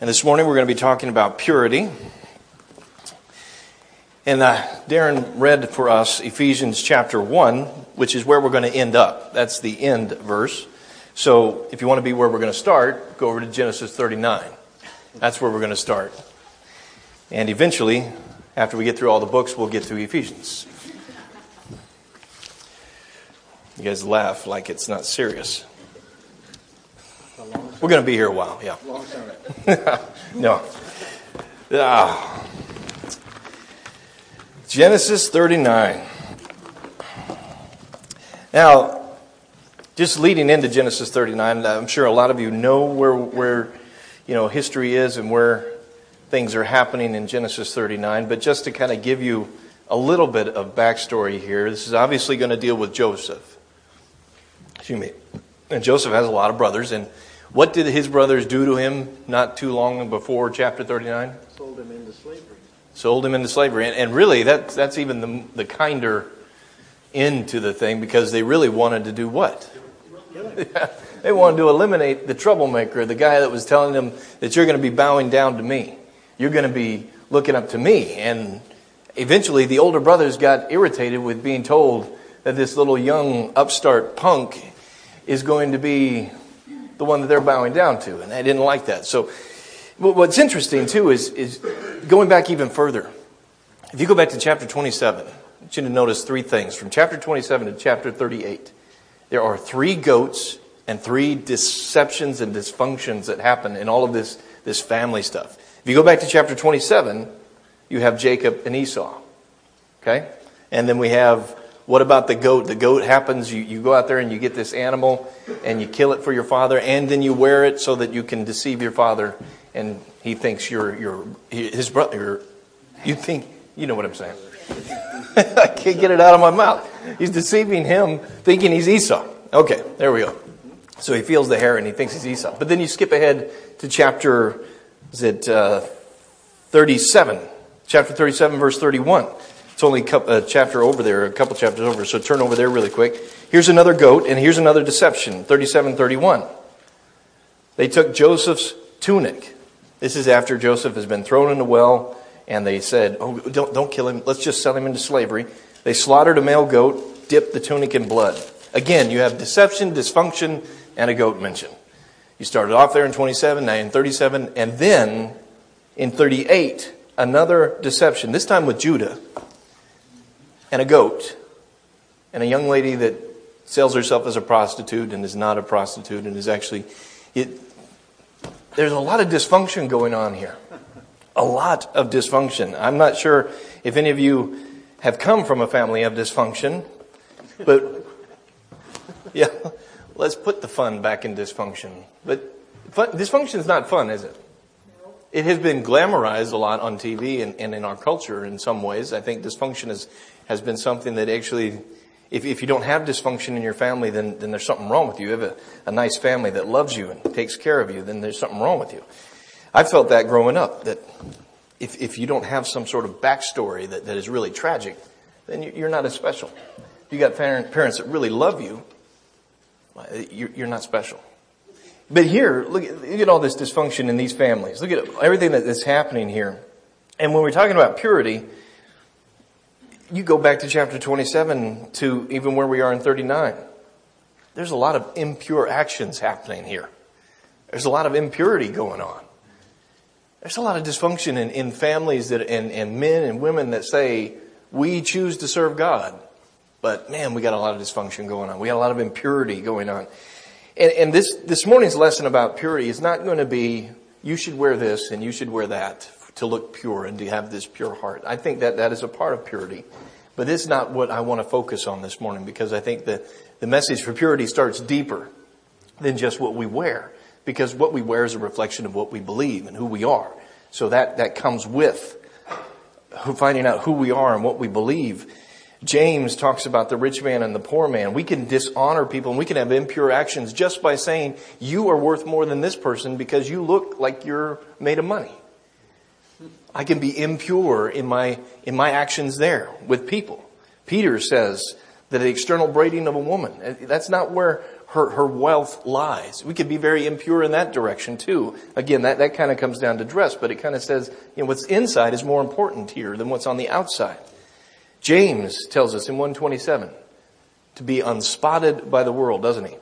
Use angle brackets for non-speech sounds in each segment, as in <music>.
And this morning we're going to be talking about purity. And uh, Darren read for us Ephesians chapter 1, which is where we're going to end up. That's the end verse. So if you want to be where we're going to start, go over to Genesis 39. That's where we're going to start. And eventually, after we get through all the books, we'll get through Ephesians. You guys laugh like it's not serious. We're going to be here a while, yeah. <laughs> no. Ah. Genesis 39. Now, just leading into Genesis 39, I'm sure a lot of you know where, where you know, history is and where things are happening in Genesis 39, but just to kind of give you a little bit of backstory here, this is obviously going to deal with Joseph. Excuse me. And Joseph has a lot of brothers, and what did his brothers do to him not too long before chapter 39? Sold him into slavery. Sold him into slavery. And, and really, that's, that's even the, the kinder end to the thing because they really wanted to do what? <laughs> they wanted to eliminate the troublemaker, the guy that was telling them that you're going to be bowing down to me. You're going to be looking up to me. And eventually, the older brothers got irritated with being told that this little young upstart punk is going to be the one that they're bowing down to. And they didn't like that. So what's interesting too is, is going back even further. If you go back to chapter 27, I want you to notice three things. From chapter 27 to chapter 38, there are three goats and three deceptions and dysfunctions that happen in all of this, this family stuff. If you go back to chapter 27, you have Jacob and Esau. Okay? And then we have what about the goat? The goat happens, you, you go out there and you get this animal and you kill it for your father, and then you wear it so that you can deceive your father, and he thinks you're, you're his brother. You think, you know what I'm saying. <laughs> I can't get it out of my mouth. He's deceiving him, thinking he's Esau. Okay, there we go. So he feels the hair and he thinks he's Esau. But then you skip ahead to chapter, is it uh, 37? Chapter 37, verse 31. It's only a chapter over there, a couple chapters over, so turn over there really quick. Here's another goat, and here's another deception 37 31. They took Joseph's tunic. This is after Joseph has been thrown in the well, and they said, Oh, don't, don't kill him. Let's just sell him into slavery. They slaughtered a male goat, dipped the tunic in blood. Again, you have deception, dysfunction, and a goat mention. You started off there in 27, now in 37, and then in 38, another deception, this time with Judah and a goat and a young lady that sells herself as a prostitute and is not a prostitute and is actually it there's a lot of dysfunction going on here. A lot of dysfunction. I'm not sure if any of you have come from a family of dysfunction but <laughs> yeah let's put the fun back in dysfunction. But fun, dysfunction is not fun is it? It has been glamorized a lot on TV and, and in our culture in some ways. I think dysfunction is has been something that actually, if, if you don't have dysfunction in your family, then, then there's something wrong with you. If You have a, a nice family that loves you and takes care of you, then there's something wrong with you. I felt that growing up, that if, if you don't have some sort of backstory that, that is really tragic, then you're not as special. You got parents that really love uh, you, you're not special. But here, look at, look at all this dysfunction in these families. Look at everything that's happening here. And when we're talking about purity, you go back to chapter 27 to even where we are in 39. There's a lot of impure actions happening here. There's a lot of impurity going on. There's a lot of dysfunction in, in families that, and, and men and women that say, we choose to serve God. But man, we got a lot of dysfunction going on. We got a lot of impurity going on. And, and this, this morning's lesson about purity is not going to be, you should wear this and you should wear that to look pure and to have this pure heart. I think that that is a part of purity. But it's not what I want to focus on this morning because I think that the message for purity starts deeper than just what we wear. Because what we wear is a reflection of what we believe and who we are. So that, that comes with finding out who we are and what we believe. James talks about the rich man and the poor man. We can dishonor people and we can have impure actions just by saying you are worth more than this person because you look like you're made of money. I can be impure in my, in my actions there with people. Peter says that the external braiding of a woman, eh, that's not where her, her wealth lies. We could be very impure in that direction too. Again, that, that kind of comes down to dress, but it kind of says, you know, what's inside is more important here than what's on the outside. James tells us in 127 to be unspotted by the world, doesn't he?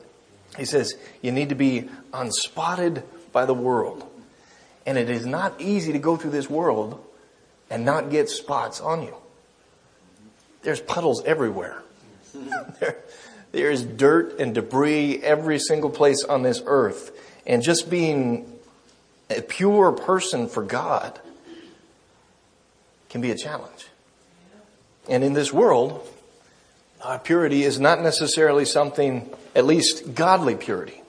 He says, you need to be unspotted by the world. And it is not easy to go through this world and not get spots on you. There's puddles everywhere. <laughs> there, there's dirt and debris every single place on this earth. And just being a pure person for God can be a challenge. And in this world, purity is not necessarily something, at least godly purity,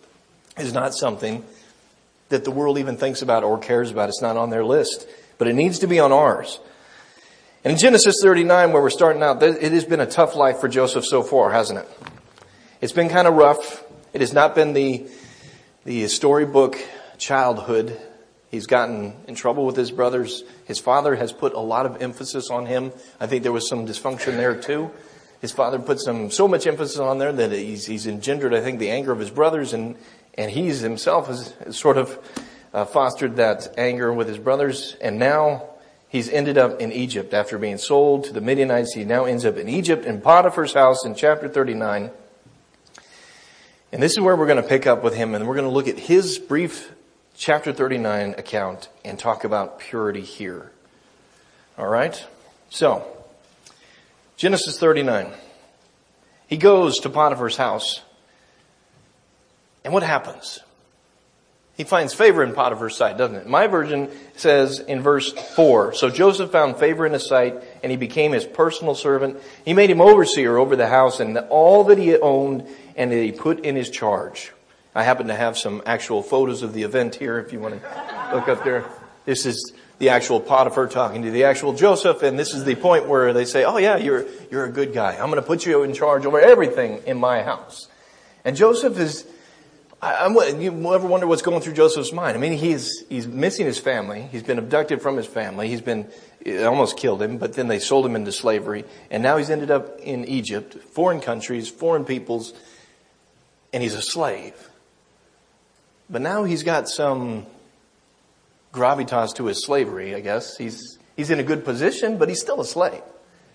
is not something that the world even thinks about or cares about. It's not on their list, but it needs to be on ours. And in Genesis 39, where we're starting out, it has been a tough life for Joseph so far, hasn't it? It's been kind of rough. It has not been the, the storybook childhood. He's gotten in trouble with his brothers. His father has put a lot of emphasis on him. I think there was some dysfunction there too. His father put some, so much emphasis on there that he's, he's engendered, I think, the anger of his brothers and, and he's himself has, has sort of uh, fostered that anger with his brothers. And now he's ended up in Egypt after being sold to the Midianites. He now ends up in Egypt in Potiphar's house in chapter 39. And this is where we're going to pick up with him and we're going to look at his brief chapter 39 account and talk about purity here. All right? So, Genesis 39. He goes to Potiphar's house. And what happens? He finds favor in Potiphar's sight, doesn't it? My version says in verse 4, So Joseph found favor in his sight, and he became his personal servant. He made him overseer over the house and all that he owned, and that he put in his charge. I happen to have some actual photos of the event here if you want to look up there. This is the actual Potiphar talking to the actual Joseph, and this is the point where they say, oh yeah, you're, you're a good guy. I'm going to put you in charge over everything in my house. And Joseph is, I, am you ever wonder what's going through Joseph's mind? I mean, he's, he's missing his family. He's been abducted from his family. He's been, it almost killed him, but then they sold him into slavery. And now he's ended up in Egypt, foreign countries, foreign peoples, and he's a slave. But now he's got some gravitas to his slavery, I guess. He's, he's in a good position, but he's still a slave.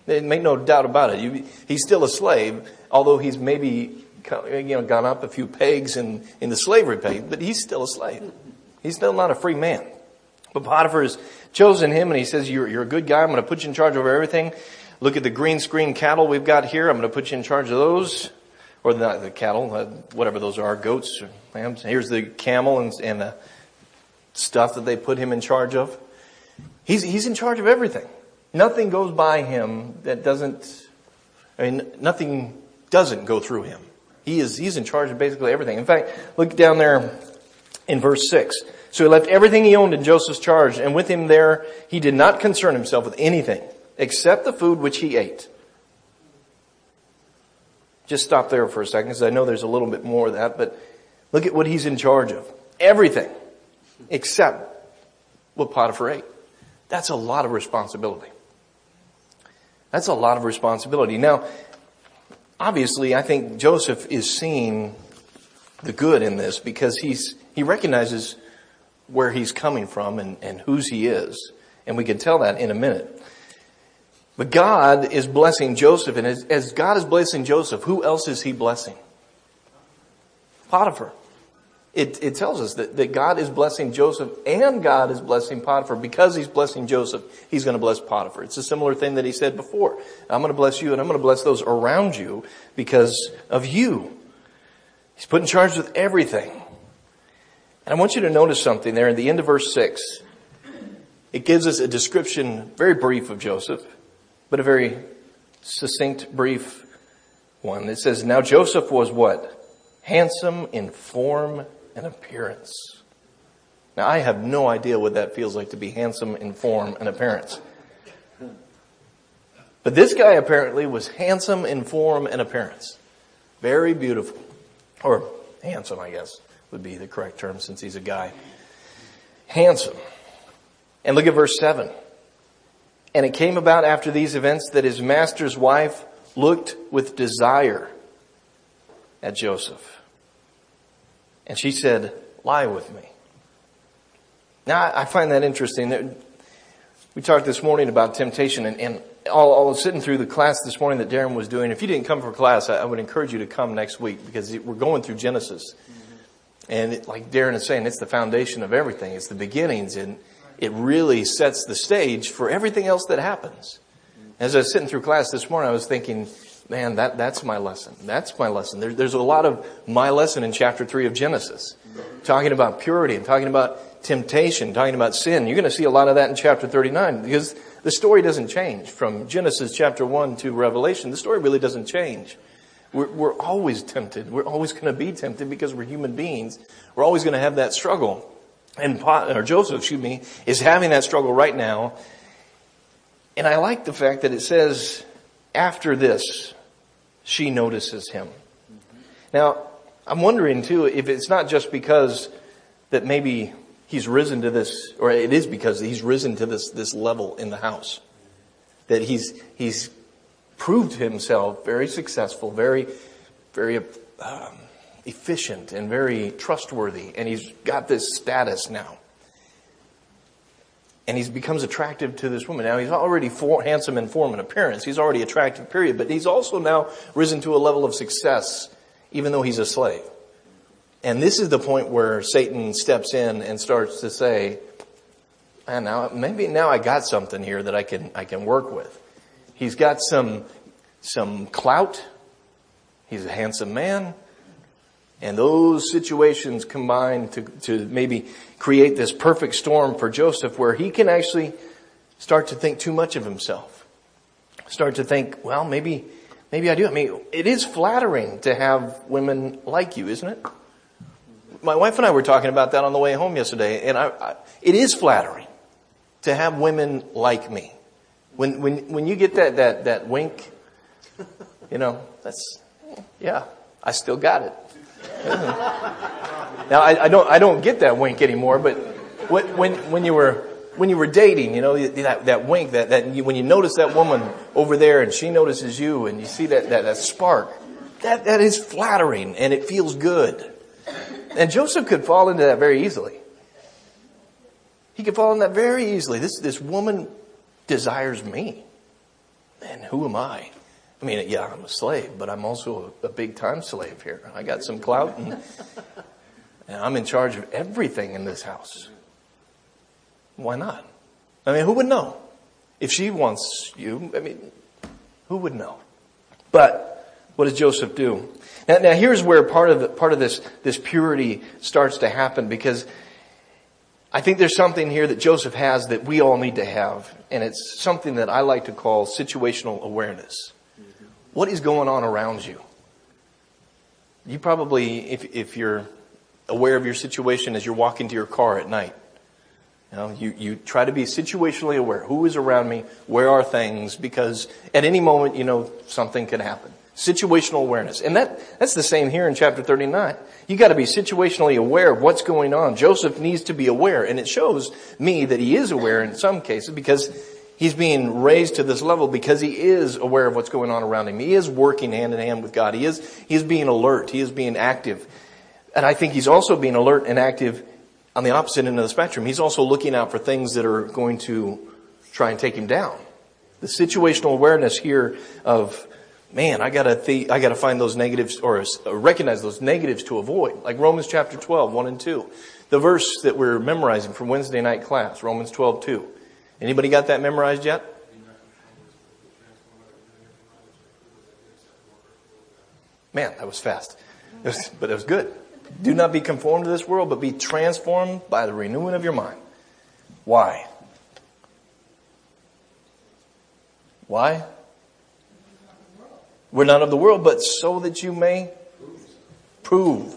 Make no doubt about it. he's still a slave, although he's maybe you know, gone up a few pegs in, in the slavery peg, but he's still a slave. He's still not a free man. But Potiphar has chosen him and he says, you're, you're a good guy. I'm going to put you in charge over everything. Look at the green screen cattle we've got here. I'm going to put you in charge of those. Or the, the cattle, uh, whatever those are, goats, or lambs. Here's the camel and, and the stuff that they put him in charge of. He's, he's in charge of everything. Nothing goes by him that doesn't, I mean, nothing doesn't go through him. He is, he's in charge of basically everything. In fact, look down there in verse 6. So he left everything he owned in Joseph's charge, and with him there, he did not concern himself with anything except the food which he ate. Just stop there for a second, because I know there's a little bit more of that, but look at what he's in charge of. Everything except what Potiphar ate. That's a lot of responsibility. That's a lot of responsibility. Now, obviously, I think Joseph is seeing the good in this because he's, he recognizes where he's coming from and, and whose he is. And we can tell that in a minute. But God is blessing Joseph, and as, as God is blessing Joseph, who else is he blessing? Potiphar. It, it tells us that, that God is blessing Joseph and God is blessing Potiphar. Because he's blessing Joseph, he's going to bless Potiphar. It's a similar thing that he said before. I'm going to bless you and I'm going to bless those around you because of you. He's put in charge with everything. And I want you to notice something there in the end of verse 6. It gives us a description, very brief of Joseph, but a very succinct, brief one. It says, Now Joseph was what? Handsome in form and appearance. Now I have no idea what that feels like to be handsome in form and appearance. But this guy apparently was handsome in form and appearance. Very beautiful. Or handsome, I guess, would be the correct term since he's a guy. Handsome. And look at verse 7. And it came about after these events that his master's wife looked with desire at Joseph. And she said, lie with me. Now I find that interesting. We talked this morning about temptation and, and I was sitting through the class this morning that Darren was doing. If you didn't come for class, I, would encourage you to come next week because we're going through Genesis. Mm-hmm. And it, like Darren is saying, it's the foundation of everything. It's the beginnings and it really sets the stage for everything else that happens. Mm-hmm. As I was sitting through class this morning, I was thinking, man, that, that's my lesson. That's my lesson. There, there's a lot of my lesson in chapter three of Genesis. Talking about purity and talking about temptation, talking about sin. You're going to see a lot of that in chapter 39 because the story doesn't change from Genesis chapter 1 to Revelation. The story really doesn't change. We're, we're always tempted. We're always going to be tempted because we're human beings. We're always going to have that struggle. And or Joseph, excuse me, is having that struggle right now. And I like the fact that it says, after this, she notices him. Now, I'm wondering too if it's not just because that maybe he's risen to this, or it is because he's risen to this, this level in the house. That he's, he's proved himself very successful, very, very um, efficient and very trustworthy, and he's got this status now. And he becomes attractive to this woman. Now he's already for, handsome in form and appearance. He's already attractive, period. But he's also now risen to a level of success, even though he's a slave. And this is the point where Satan steps in and starts to say, man, now, maybe now I got something here that I can, I can work with. He's got some, some clout. He's a handsome man. And those situations combine to, to maybe create this perfect storm for Joseph where he can actually start to think too much of himself. Start to think, well, maybe, maybe I do. I mean, it is flattering to have women like you, isn't it? my wife and I were talking about that on the way home yesterday, and I, I, it is flattering to have women like me. When, when, when you get that, that, that wink, you know, that's, yeah, I still got it. <laughs> now, I, I, don't, I don't get that wink anymore, but when, when, you were, when you were dating, you know, that, that wink, that, that you, when you notice that woman over there and she notices you and you see that, that, that spark, that, that is flattering and it feels good. And Joseph could fall into that very easily. He could fall in that very easily. This, this woman desires me. And who am I? I mean, yeah, I'm a slave, but I'm also a, big time slave here. I got some clout and, and I'm in charge of everything in this house. Why not? I mean, who would know? If she wants you, I mean, who would know? But what does Joseph do? Now, now here's where part of the, part of this this purity starts to happen because I think there's something here that Joseph has that we all need to have, and it's something that I like to call situational awareness. What is going on around you? You probably, if if you're aware of your situation as you're walking to your car at night, you know, you, you try to be situationally aware. Who is around me? Where are things? Because at any moment, you know, something could happen. Situational awareness. And that, that's the same here in chapter 39. You gotta be situationally aware of what's going on. Joseph needs to be aware, and it shows me that he is aware in some cases because he's being raised to this level because he is aware of what's going on around him. He is working hand in hand with God. He is, he is being alert. He is being active. And I think he's also being alert and active on the opposite end of the spectrum. He's also looking out for things that are going to try and take him down. The situational awareness here of man, I gotta th- I gotta find those negatives or uh, recognize those negatives to avoid. Like Romans chapter 12, 1 and 2. The verse that we're memorizing from Wednesday night class, Romans 12, 2. Anybody got that memorized yet? Man, that was fast. It was, but it was good. Do not be conformed to this world, but be transformed by the renewing of your mind. Why? Why? We're not of the world, but so that you may prove.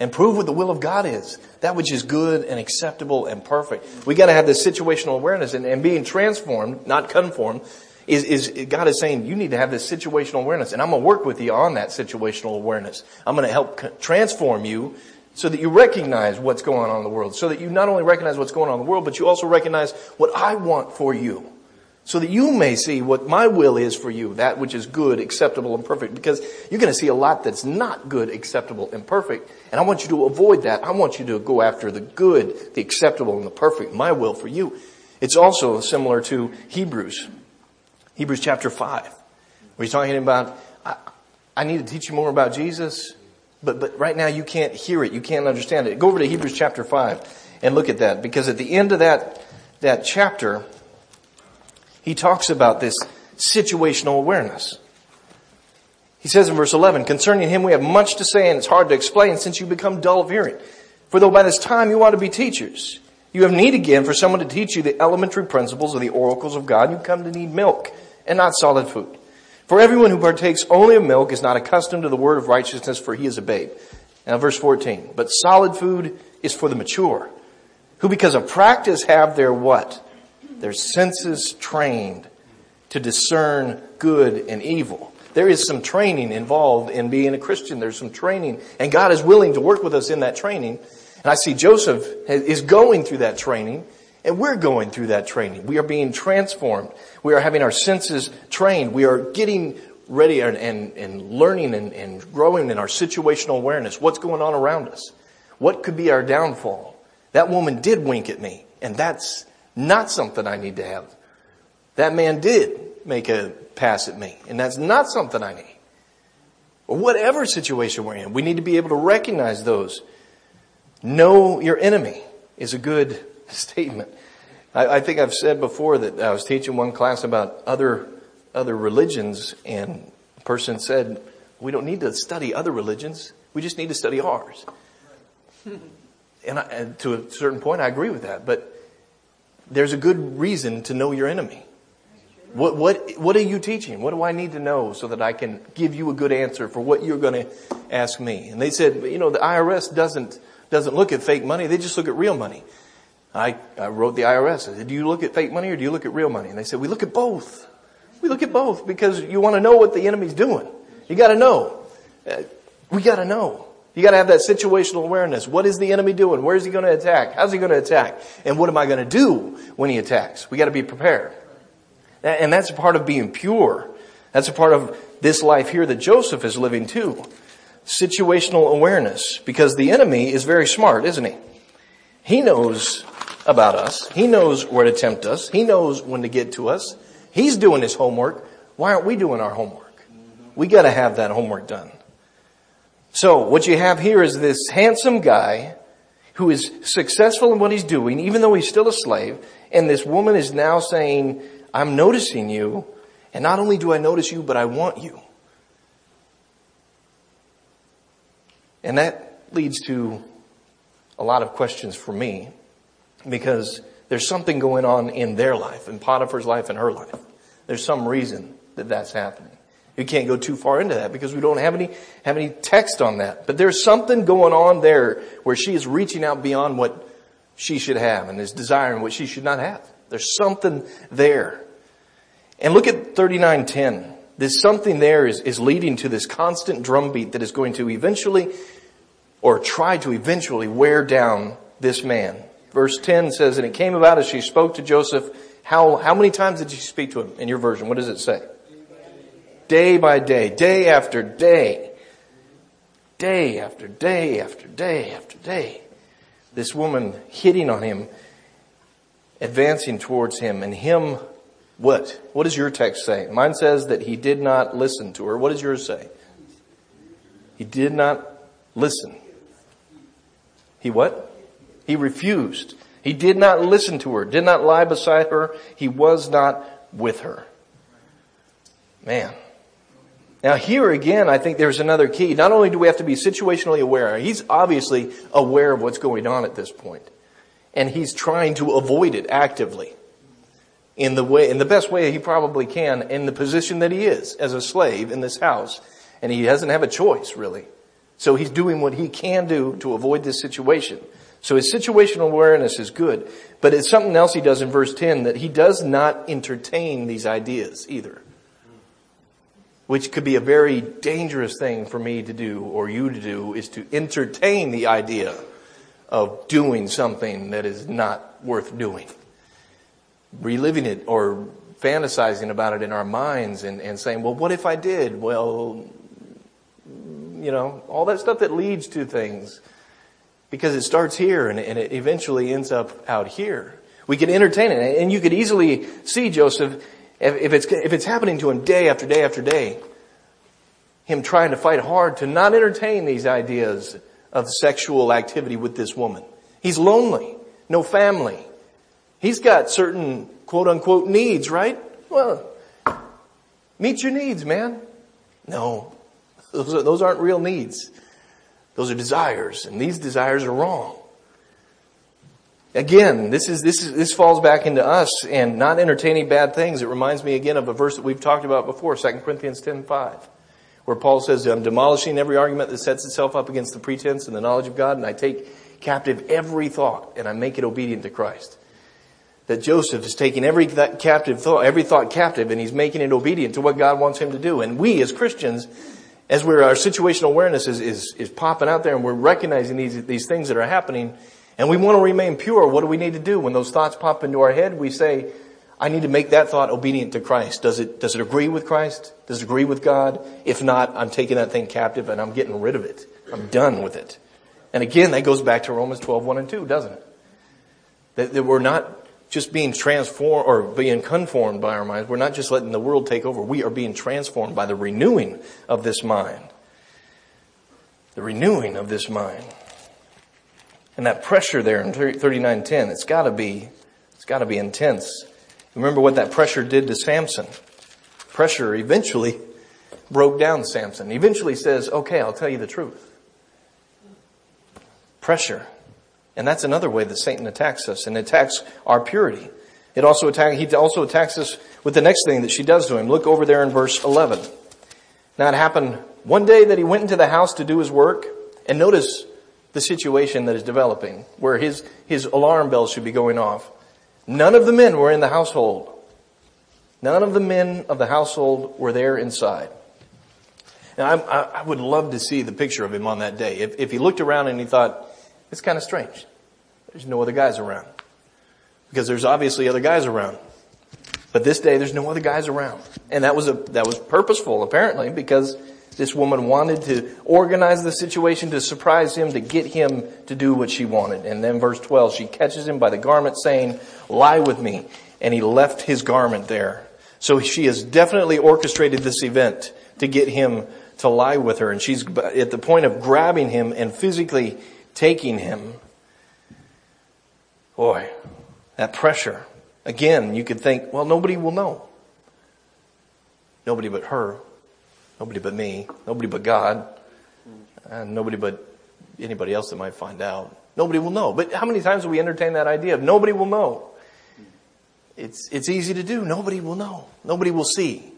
And prove what the will of God is. That which is good and acceptable and perfect. We gotta have this situational awareness and, and being transformed, not conformed, is, is, God is saying you need to have this situational awareness and I'm gonna work with you on that situational awareness. I'm gonna help transform you so that you recognize what's going on in the world. So that you not only recognize what's going on in the world, but you also recognize what I want for you. So that you may see what my will is for you, that which is good, acceptable, and perfect. Because you're going to see a lot that's not good, acceptable, and perfect. And I want you to avoid that. I want you to go after the good, the acceptable, and the perfect, my will for you. It's also similar to Hebrews. Hebrews chapter 5. Where he's talking about, I, I need to teach you more about Jesus, but, but right now you can't hear it. You can't understand it. Go over to Hebrews chapter 5 and look at that. Because at the end of that, that chapter, he talks about this situational awareness. He says in verse 11, concerning him we have much to say and it's hard to explain since you become dull of hearing. For though by this time you ought to be teachers, you have need again for someone to teach you the elementary principles of the oracles of God. You come to need milk and not solid food. For everyone who partakes only of milk is not accustomed to the word of righteousness for he is a babe. Now verse 14, but solid food is for the mature, who because of practice have their what? Their senses trained to discern good and evil. There is some training involved in being a Christian. There's some training and God is willing to work with us in that training. And I see Joseph is going through that training and we're going through that training. We are being transformed. We are having our senses trained. We are getting ready and, and, and learning and, and growing in our situational awareness. What's going on around us? What could be our downfall? That woman did wink at me and that's not something I need to have. That man did make a pass at me, and that's not something I need. Or whatever situation we're in, we need to be able to recognize those. Know your enemy is a good <laughs> statement. I, I think I've said before that I was teaching one class about other other religions, and a person said, "We don't need to study other religions. We just need to study ours." <laughs> and, I, and to a certain point, I agree with that, but there's a good reason to know your enemy. What, what, what are you teaching? What do I need to know so that I can give you a good answer for what you're going to ask me? And they said, you know, the IRS doesn't, doesn't look at fake money. They just look at real money. I, I wrote the IRS. I said, do you look at fake money or do you look at real money? And they said, we look at both. We look at both because you want to know what the enemy's doing. You got to know. Uh, we got to know. You gotta have that situational awareness. What is the enemy doing? Where is he gonna attack? How's he gonna attack? And what am I gonna do when he attacks? We gotta be prepared. And that's a part of being pure. That's a part of this life here that Joseph is living too. Situational awareness. Because the enemy is very smart, isn't he? He knows about us. He knows where to tempt us. He knows when to get to us. He's doing his homework. Why aren't we doing our homework? We gotta have that homework done. So what you have here is this handsome guy who is successful in what he's doing, even though he's still a slave. And this woman is now saying, I'm noticing you. And not only do I notice you, but I want you. And that leads to a lot of questions for me because there's something going on in their life, in Potiphar's life and her life. There's some reason that that's happening. We can't go too far into that because we don't have any, have any text on that. But there's something going on there where she is reaching out beyond what she should have and is desiring what she should not have. There's something there. And look at 3910. There's something there is, is leading to this constant drumbeat that is going to eventually or try to eventually wear down this man. Verse 10 says, and it came about as she spoke to Joseph. How, how many times did she speak to him in your version? What does it say? Day by day, day after day, day after day after day after day. This woman hitting on him, advancing towards him, and him, what? What does your text say? Mine says that he did not listen to her. What does yours say? He did not listen. He what? He refused. He did not listen to her, did not lie beside her. He was not with her. Man. Now here again, I think there's another key. Not only do we have to be situationally aware, he's obviously aware of what's going on at this point. And he's trying to avoid it actively. In the way, in the best way he probably can in the position that he is as a slave in this house. And he doesn't have a choice really. So he's doing what he can do to avoid this situation. So his situational awareness is good. But it's something else he does in verse 10 that he does not entertain these ideas either which could be a very dangerous thing for me to do or you to do, is to entertain the idea of doing something that is not worth doing. Reliving it or fantasizing about it in our minds and, and saying, well, what if I did? Well, you know, all that stuff that leads to things. Because it starts here and, and it eventually ends up out here. We can entertain it. And you could easily see Joseph, if, it's, if it's happening to him day after day after day, him trying to fight hard to not entertain these ideas of sexual activity with this woman. He's lonely, no family. He's got certain quote unquote needs, right? Well, meet your needs, man. No, those, are, those aren't real needs. Those are desires, and these desires are wrong. Again, this is, this is, this falls back into us and not entertaining bad things. It reminds me again of a verse that we've talked about before, 2 Corinthians 10, 5, where Paul says, I'm demolishing every argument that sets itself up against the pretense and the knowledge of God, and I take captive every thought and I make it obedient to Christ. That Joseph is taking every captive thought, every thought captive, and he's making it obedient to what God wants him to do. And we as Christians, as we're, our situational awareness is, is, is popping out there and we're recognizing these, these things that are happening, and we want to remain pure, what do we need to do? When those thoughts pop into our head, we say, I need to make that thought obedient to Christ. Does it, does it agree with Christ? Does it agree with God? If not, I'm taking that thing captive and I'm getting rid of it. I'm done with it. And again, that goes back to Romans 12, 1 and 2, doesn't it? That, that we're not just being transformed or being conformed by our minds. We're not just letting the world take over. We are being transformed by the renewing of this mind. The renewing of this mind. And that pressure there in 3910, it's gotta be, it's gotta be intense. Remember what that pressure did to Samson. Pressure eventually broke down Samson. Eventually says, okay, I'll tell you the truth. Pressure. And that's another way that Satan attacks us and attacks our purity. It also attack, he also attacks us with the next thing that she does to him. Look over there in verse 11. Now it happened one day that he went into the house to do his work and notice the situation that is developing, where his, his alarm bells should be going off. None of the men were in the household. None of the men of the household were there inside. Now, I, I would love to see the picture of him on that day. If, if he looked around and he thought, it's kind of strange. There's no other guys around. Because there's obviously other guys around. But this day, there's no other guys around. And that was a, that was purposeful, apparently, because this woman wanted to organize the situation to surprise him, to get him to do what she wanted. And then verse 12, she catches him by the garment saying, lie with me. And he left his garment there. So she has definitely orchestrated this event to get him to lie with her. And she's at the point of grabbing him and physically taking him. Boy, that pressure. Again, you could think, well, nobody will know. Nobody but her. Nobody but me. Nobody but God. And nobody but anybody else that might find out. Nobody will know. But how many times do we entertain that idea of nobody will know? It's, it's easy to do. Nobody will know. Nobody will see.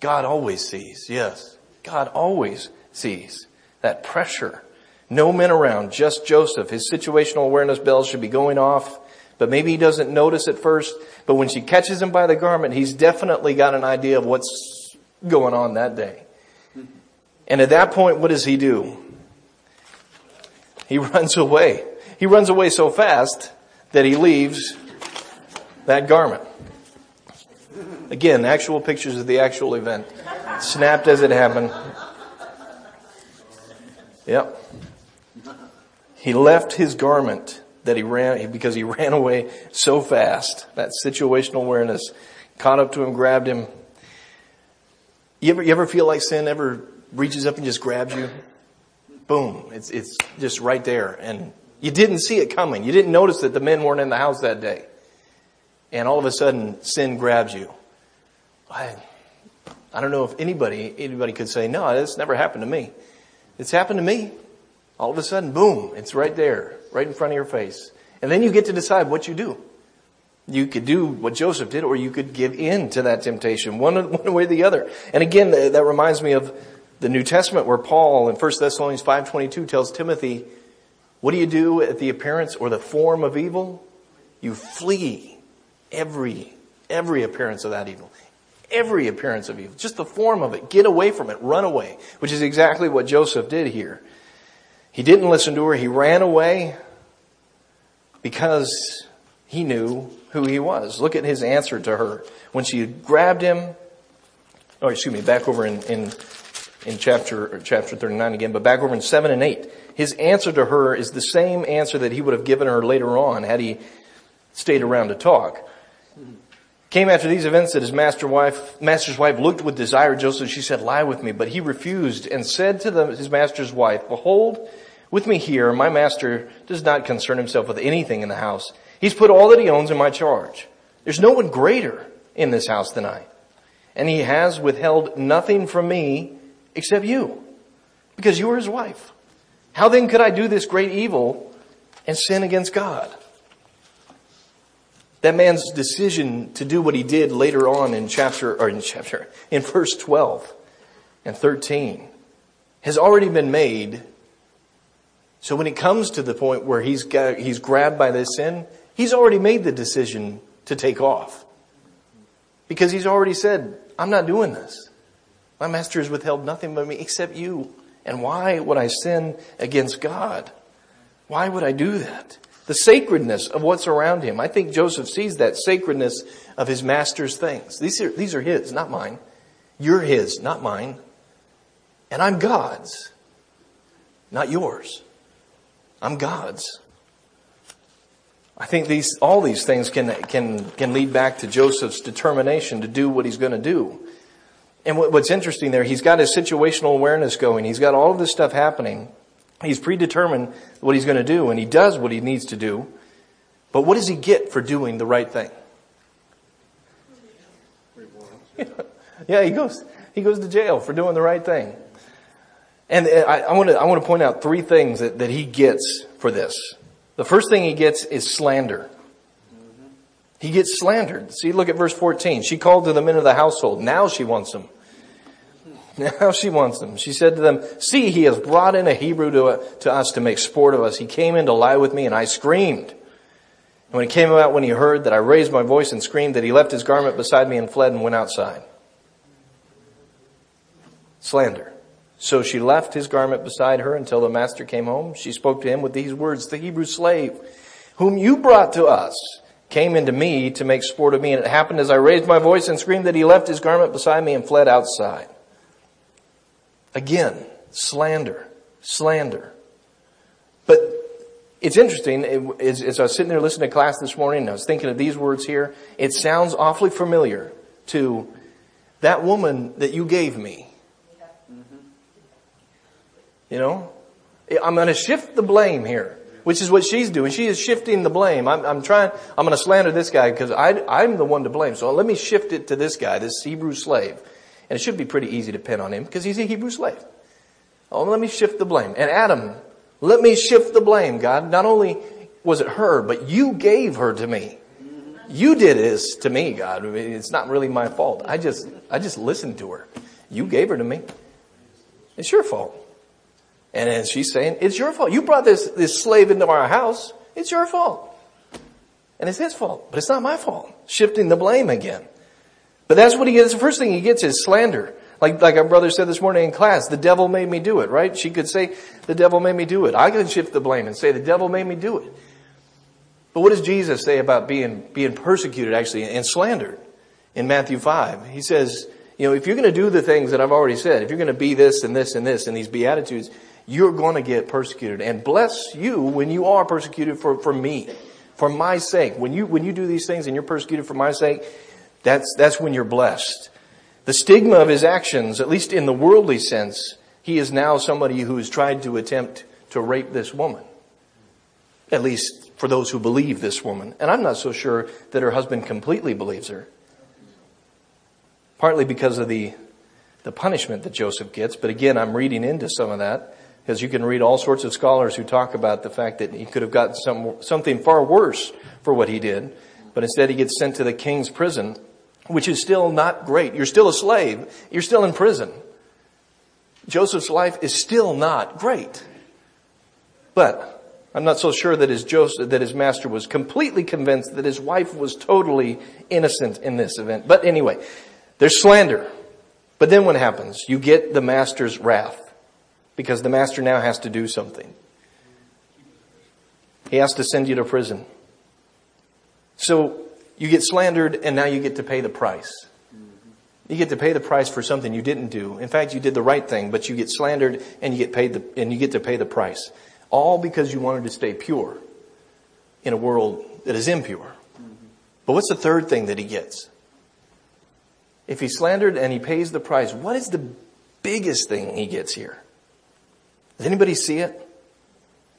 God always sees. Yes. God always sees. That pressure. No men around, just Joseph. His situational awareness bells should be going off, but maybe he doesn't notice at first. But when she catches him by the garment, he's definitely got an idea of what's going on that day. And at that point, what does he do? He <laughs> runs away. He runs away so fast that he leaves that garment. Again, actual pictures of the actual event. Snapped as it happened. Yep. He left his garment that he ran, because he <laughs> ran away so fast. That situational awareness caught up to him, grabbed him, you ever, you ever feel like sin ever reaches up and just grabs you? Boom. It's, it's just right there. And you didn't see it coming. You didn't notice that the men weren't in the house that day. And all of a sudden, sin grabs you. I, I don't know if anybody, anybody could say, no, this never happened to me. It's happened to me. All of a sudden, boom, it's right there, right in front of your face. And then you get to decide what you do. You could do what Joseph did, or you could give in to that temptation, one, one way or the other. And again, that reminds me of the New Testament where Paul in 1 Thessalonians 5.22 tells Timothy, what do you do at the appearance or the form of evil? You flee every, every appearance of that evil. Every appearance of evil. Just the form of it. Get away from it. Run away. Which is exactly what Joseph did here. He didn't listen to her. He ran away because he knew who he was. Look at his answer to her. When she grabbed him, oh, excuse me, back over in, in, in chapter, chapter 39 again, but back over in 7 and 8. His answer to her is the same answer that he would have given her later on had he stayed around to talk. Came after these events that his master wife, master's wife looked with desire at Joseph. She said, lie with me. But he refused and said to the, his master's wife, behold, with me here, my master does not concern himself with anything in the house. He's put all that he owns in my charge. There's no one greater in this house than I. And he has withheld nothing from me except you, because you are his wife. How then could I do this great evil and sin against God? That man's decision to do what he did later on in chapter, or in chapter, in verse 12 and 13 has already been made. So when it comes to the point where he's got, he's grabbed by this sin, he's already made the decision to take off. Because he's already said, I'm not doing this. My master has withheld nothing but me except you. And why would I sin against God? Why would I do that? the sacredness of what's around him. I think Joseph sees that sacredness of his master's things. These are, these are his, not mine. You're his, not mine. And I'm God's, not yours. I'm God's. I think these, all these things can, can, can lead back to Joseph's determination to do what he's going to do. And what's interesting there, he's got his situational awareness going. He's got all of this stuff happening. He's predetermined what he's going to do and he does what he needs to do. But what does he get for doing the right thing? <laughs> yeah, he goes, he goes to jail for doing the right thing. And uh, I, I want to, I want to point out three things that, that he gets for this. The first thing he gets is slander. He gets slandered. See, look at verse 14. She called to the men of the household. Now she wants them. Now she wants them. She said to them, see, he has brought in a Hebrew to, to us to make sport of us. He came in to lie with me and I screamed. And when it came about when he heard that I raised my voice and screamed that he left his garment beside me and fled and went outside. Slander. So she left his garment beside her until the master came home. She spoke to him with these words, the Hebrew slave, whom you brought to us, came into me to make sport of me. And it happened as I raised my voice and screamed that he left his garment beside me and fled outside. Again, slander, slander. But it's interesting, as, as I was sitting there listening to class this morning and I was thinking of these words here, it sounds awfully familiar to that woman that you gave me. You know? I'm going to shift the blame here, which is what she's doing. She is shifting the blame. I'm, I'm trying, I'm going to slander this guy because I'm the one to blame. So let me shift it to this guy, this Hebrew slave. And it should be pretty easy to pin on him because he's a Hebrew slave. Oh, let me shift the blame. And Adam, let me shift the blame, God. Not only was it her, but you gave her to me. You did this to me, God. It's not really my fault. I just, I just listened to her. You gave her to me. It's your fault. And then she's saying, it's your fault. You brought this, this slave into our house. It's your fault. And it's his fault, but it's not my fault. Shifting the blame again. But that's what he gets. The first thing he gets is slander. Like, like our brother said this morning in class, the devil made me do it, right? She could say, the devil made me do it. I can shift the blame and say, the devil made me do it. But what does Jesus say about being, being persecuted actually and slandered in Matthew 5? He says, you know, if you're going to do the things that I've already said, if you're going to be this and this and this and these beatitudes, you're going to get persecuted. And bless you when you are persecuted for, for me, for my sake. When you, when you do these things and you're persecuted for my sake, that's, that's when you're blessed. The stigma of his actions, at least in the worldly sense, he is now somebody who has tried to attempt to rape this woman. At least for those who believe this woman. And I'm not so sure that her husband completely believes her. Partly because of the, the punishment that Joseph gets, but again, I'm reading into some of that because you can read all sorts of scholars who talk about the fact that he could have gotten some, something far worse for what he did, but instead he gets sent to the king's prison which is still not great. You're still a slave. You're still in prison. Joseph's life is still not great. But I'm not so sure that his Joseph, that his master was completely convinced that his wife was totally innocent in this event. But anyway, there's slander. But then what happens? You get the master's wrath because the master now has to do something. He has to send you to prison. So You get slandered and now you get to pay the price. You get to pay the price for something you didn't do. In fact, you did the right thing, but you get slandered and you get paid the, and you get to pay the price. All because you wanted to stay pure in a world that is impure. But what's the third thing that he gets? If he's slandered and he pays the price, what is the biggest thing he gets here? Does anybody see it?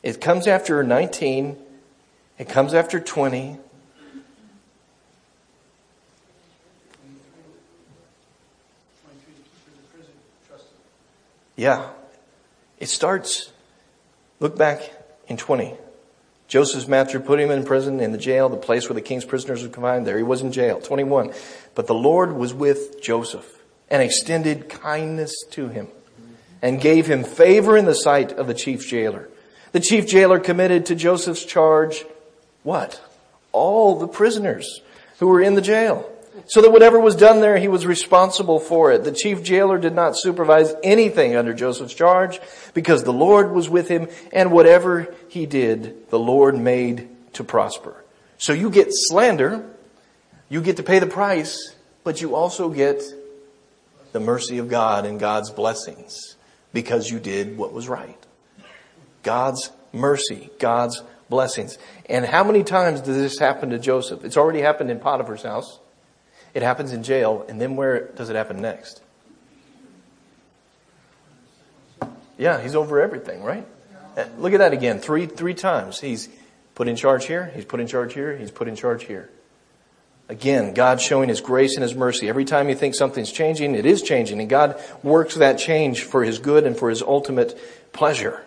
It comes after 19. It comes after 20. Yeah. It starts, look back in 20. Joseph's master put him in prison in the jail, the place where the king's prisoners were confined. There he was in jail. 21. But the Lord was with Joseph and extended kindness to him and gave him favor in the sight of the chief jailer. The chief jailer committed to Joseph's charge what? All the prisoners who were in the jail. So that whatever was done there, he was responsible for it. The chief jailer did not supervise anything under Joseph's charge because the Lord was with him and whatever he did, the Lord made to prosper. So you get slander, you get to pay the price, but you also get the mercy of God and God's blessings because you did what was right. God's mercy, God's blessings. And how many times does this happen to Joseph? It's already happened in Potiphar's house. It happens in jail. And then where does it happen next? Yeah, he's over everything, right? Uh, look at that again. Three, three times. He's put in charge here. He's put in charge here. He's put in charge here. Again, God showing His grace and His mercy. Every time you think something's changing, it is changing. And God works that change for His good and for His ultimate pleasure.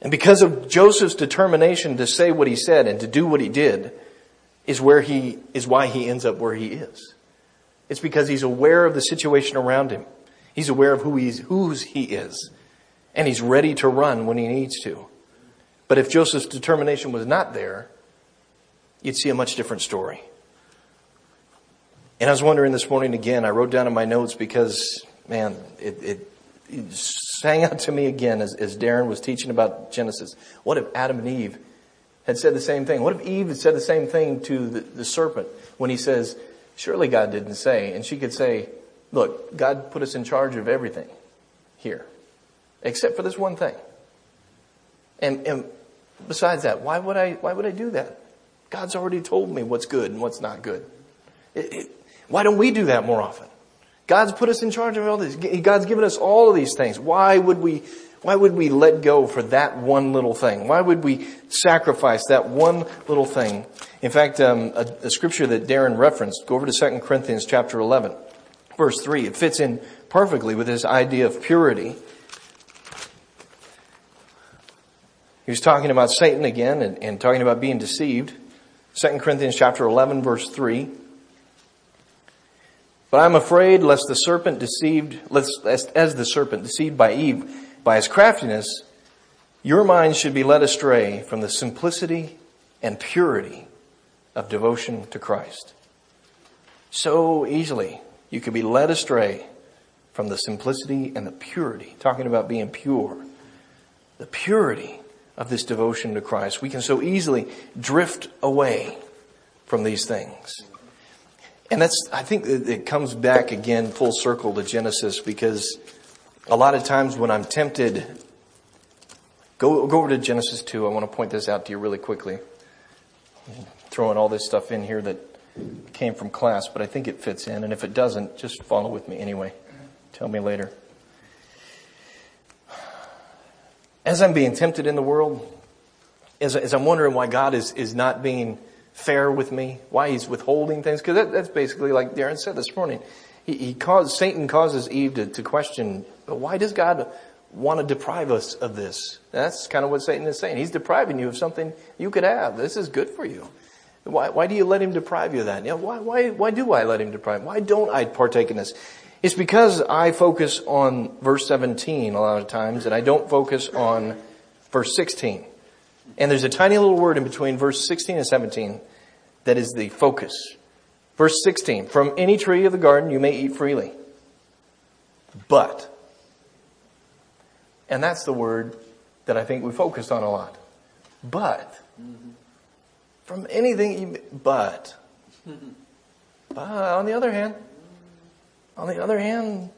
And because of Joseph's determination to say what he said and to do what he did, is where he, is why he ends up where he is. It's because he's aware of the situation around him. He's aware of who he's, whose he is. And he's ready to run when he needs to. But if Joseph's determination was not there, you'd see a much different story. And I was wondering this morning again, I wrote down in my notes because, man, it, it sang out to me again as, as Darren was teaching about Genesis. What if Adam and Eve had said the same thing? What if Eve had said the same thing to the, the serpent when he says, surely God didn't say, and she could say, look, God put us in charge of everything here, except for this one thing. And, and besides that, why would I, why would I do that? God's already told me what's good and what's not good. It, it, why don't we do that more often? God's put us in charge of all this. God's given us all of these things. Why would we, why would we let go for that one little thing? Why would we sacrifice that one little thing? In fact, um, a, a, scripture that Darren referenced, go over to 2 Corinthians chapter 11, verse 3. It fits in perfectly with this idea of purity. He was talking about Satan again and, and talking about being deceived. 2 Corinthians chapter 11, verse 3. But I'm afraid lest the serpent deceived, lest, as the serpent deceived by Eve by his craftiness, your minds should be led astray from the simplicity and purity of devotion to Christ. So easily you could be led astray from the simplicity and the purity, talking about being pure, the purity of this devotion to Christ. We can so easily drift away from these things. And that's, I think it comes back again full circle to Genesis because a lot of times when I'm tempted, go, go over to Genesis 2. I want to point this out to you really quickly. I'm throwing all this stuff in here that came from class, but I think it fits in. And if it doesn't, just follow with me anyway. Tell me later. As I'm being tempted in the world, as, as I'm wondering why God is, is not being fair with me, why he's withholding things, because that, that's basically like Darren said this morning. He, he caused, Satan causes Eve to, to question, but why does God want to deprive us of this? That's kind of what Satan is saying. He's depriving you of something you could have. This is good for you. Why, why do you let him deprive you of that? You know, why, why, why do I let him deprive? Why don't I partake in this? It's because I focus on verse 17 a lot of times and I don't focus on verse 16. And there's a tiny little word in between verse 16 and 17 that is the focus. Verse 16, from any tree of the garden you may eat freely. But, and that's the word that I think we focus on a lot. But, from anything, but, <laughs> But on the other hand, on the other hand,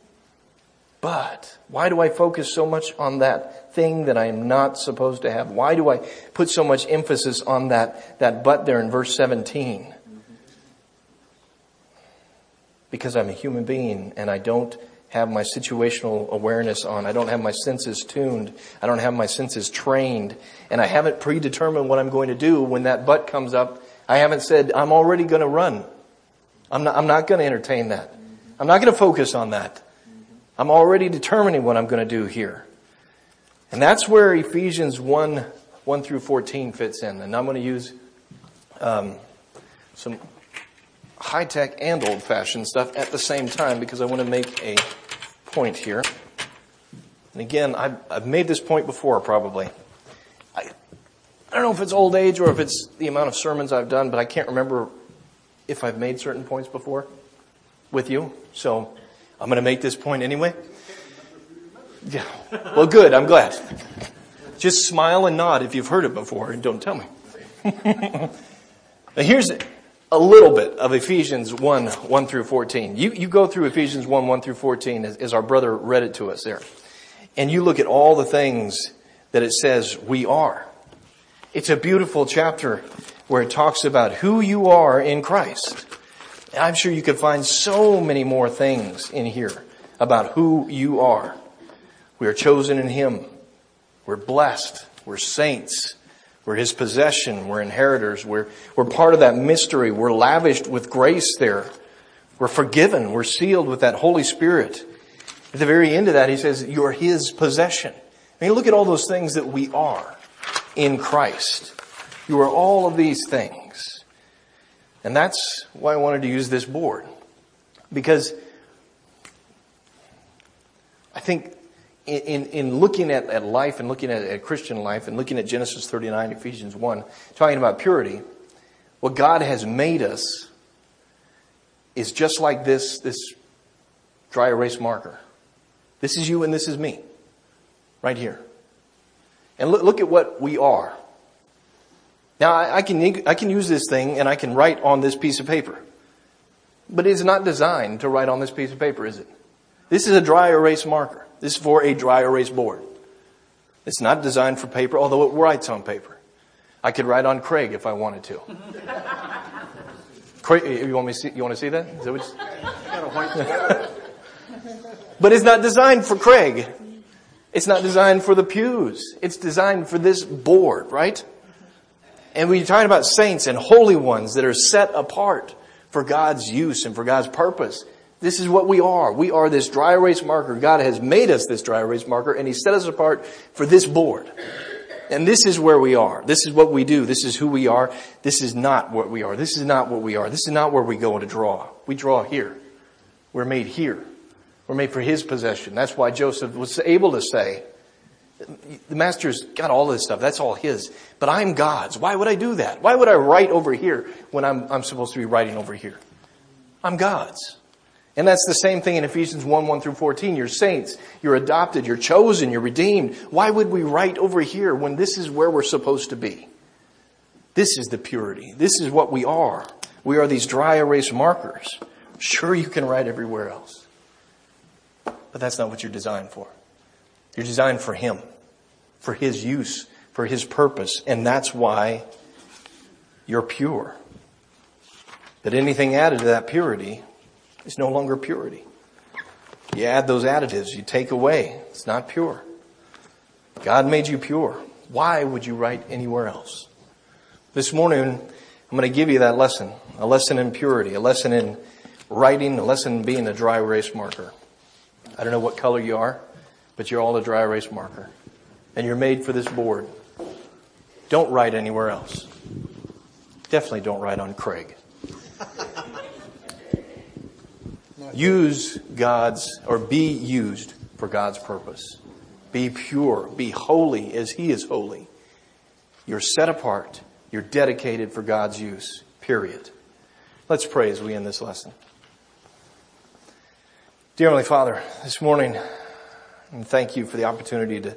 but why do I focus so much on that thing that I am not supposed to have? Why do I put so much emphasis on that, that but there in verse 17? Because I'm a human being and I don't have my situational awareness on. I don't have my senses tuned. I don't have my senses trained. And I haven't predetermined what I'm going to do when that but comes up. I haven't said, I'm already going to run. I'm not, I'm not going to entertain that. I'm not going to focus on that. I'm already determining what I'm going to do here. And that's where Ephesians 1, 1 through 14 fits in. And I'm going to use um, some high tech and old fashioned stuff at the same time because I want to make a point here. And again, I've, I've made this point before probably. I, I don't know if it's old age or if it's the amount of sermons I've done, but I can't remember if I've made certain points before with you. So I'm going to make this point anyway. Yeah. Well, good. I'm glad. Just smile and nod if you've heard it before and don't tell me. now here's a little bit of Ephesians 1, 1 through 14. You, you go through Ephesians 1, 1 through 14 as, as our brother read it to us there. And you look at all the things that it says we are. It's a beautiful chapter where it talks about who you are in Christ. I'm sure you could find so many more things in here about who you are. We are chosen in Him. We're blessed. We're saints. We're His possession. We're inheritors. We're, we're part of that mystery. We're lavished with grace there. We're forgiven. We're sealed with that Holy Spirit. At the very end of that, He says, you're His possession. I mean, look at all those things that we are in Christ. You are all of these things. And that's why I wanted to use this board. Because I think in, in looking at, at life and looking at, at Christian life and looking at Genesis 39, Ephesians 1, talking about purity, what God has made us is just like this, this dry erase marker. This is you and this is me. Right here. And look, look at what we are. Now, I, can, I can use this thing and I can write on this piece of paper. But it's not designed to write on this piece of paper, is it? This is a dry erase marker. This is for a dry erase board. It's not designed for paper, although it writes on paper. I could write on Craig if I wanted to. Craig, you want me to see, you want to see that? Is that what <laughs> but it's not designed for Craig. It's not designed for the pews. It's designed for this board, right? And we're talking about saints and holy ones that are set apart for God's use and for God's purpose. This is what we are. We are this dry erase marker. God has made us this dry erase marker and He set us apart for this board. And this is where we are. This is what we do. This is who we are. This is not what we are. This is not what we are. This is not where we go to draw. We draw here. We're made here. We're made for His possession. That's why Joseph was able to say, the master's got all this stuff. That's all his. But I'm God's. Why would I do that? Why would I write over here when I'm, I'm supposed to be writing over here? I'm God's. And that's the same thing in Ephesians 1, 1 through 14. You're saints. You're adopted. You're chosen. You're redeemed. Why would we write over here when this is where we're supposed to be? This is the purity. This is what we are. We are these dry erase markers. Sure, you can write everywhere else. But that's not what you're designed for. You're designed for Him, for His use, for His purpose, and that's why you're pure. But anything added to that purity is no longer purity. You add those additives, you take away, it's not pure. God made you pure. Why would you write anywhere else? This morning, I'm going to give you that lesson. A lesson in purity, a lesson in writing, a lesson in being a dry erase marker. I don't know what color you are but you're all a dry erase marker. And you're made for this board. Don't write anywhere else. Definitely don't write on Craig. <laughs> Use God's, or be used for God's purpose. Be pure. Be holy as He is holy. You're set apart. You're dedicated for God's use. Period. Let's pray as we end this lesson. Dear Heavenly Father, this morning and thank you for the opportunity to,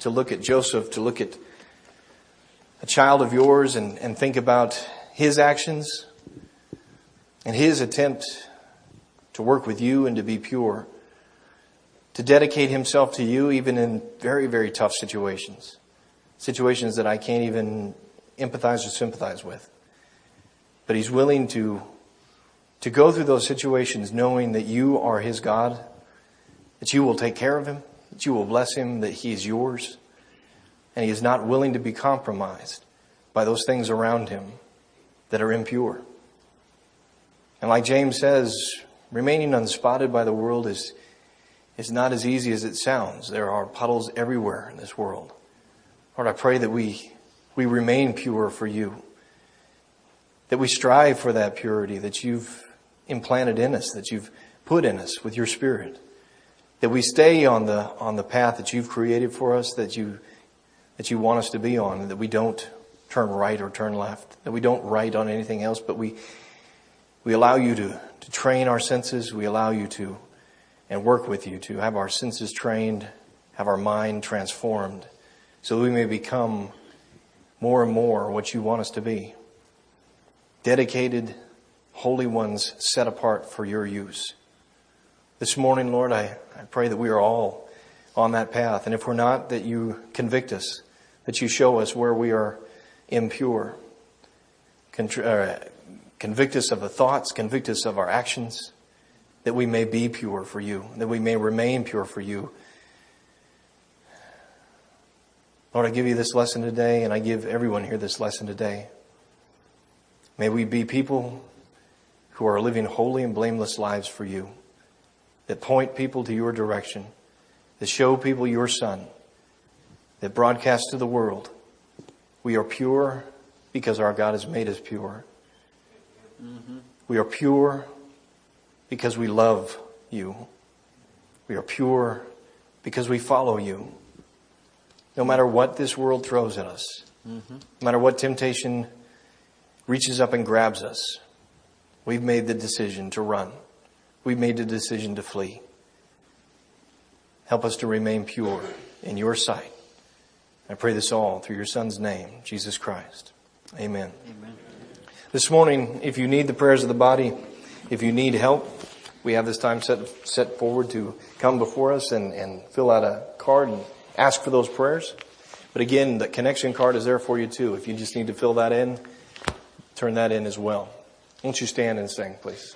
to look at Joseph, to look at a child of yours and, and think about his actions. and his attempt to work with you and to be pure, to dedicate himself to you even in very, very tough situations, situations that I can't even empathize or sympathize with. But he's willing to, to go through those situations knowing that you are his God, that you will take care of him, that you will bless him, that he is yours, and he is not willing to be compromised by those things around him that are impure. And like James says, remaining unspotted by the world is, is not as easy as it sounds. There are puddles everywhere in this world. Lord, I pray that we, we remain pure for you. That we strive for that purity that you've implanted in us, that you've put in us with your spirit. That we stay on the, on the path that you've created for us, that you, that you want us to be on, and that we don't turn right or turn left, that we don't write on anything else, but we, we allow you to, to train our senses. We allow you to, and work with you to have our senses trained, have our mind transformed, so that we may become more and more what you want us to be. Dedicated, holy ones set apart for your use. This morning, Lord, I, I pray that we are all on that path. And if we're not, that you convict us, that you show us where we are impure. Uh, convict us of the thoughts, convict us of our actions, that we may be pure for you, that we may remain pure for you. Lord, I give you this lesson today, and I give everyone here this lesson today. May we be people who are living holy and blameless lives for you, that point people to your direction, that show people your Son, that broadcast to the world we are pure because our God has made us pure. Mm-hmm. We are pure because we love you. We are pure because we follow you. No matter what this world throws at us, mm-hmm. no matter what temptation reaches up and grabs us, we've made the decision to run. We've made the decision to flee. Help us to remain pure in your sight. I pray this all through your Son's name, Jesus Christ. Amen. Amen. This morning, if you need the prayers of the body, if you need help, we have this time set, set forward to come before us and, and fill out a card and ask for those prayers. But again, the connection card is there for you too. If you just need to fill that in, turn that in as well. Won't you stand and sing, please?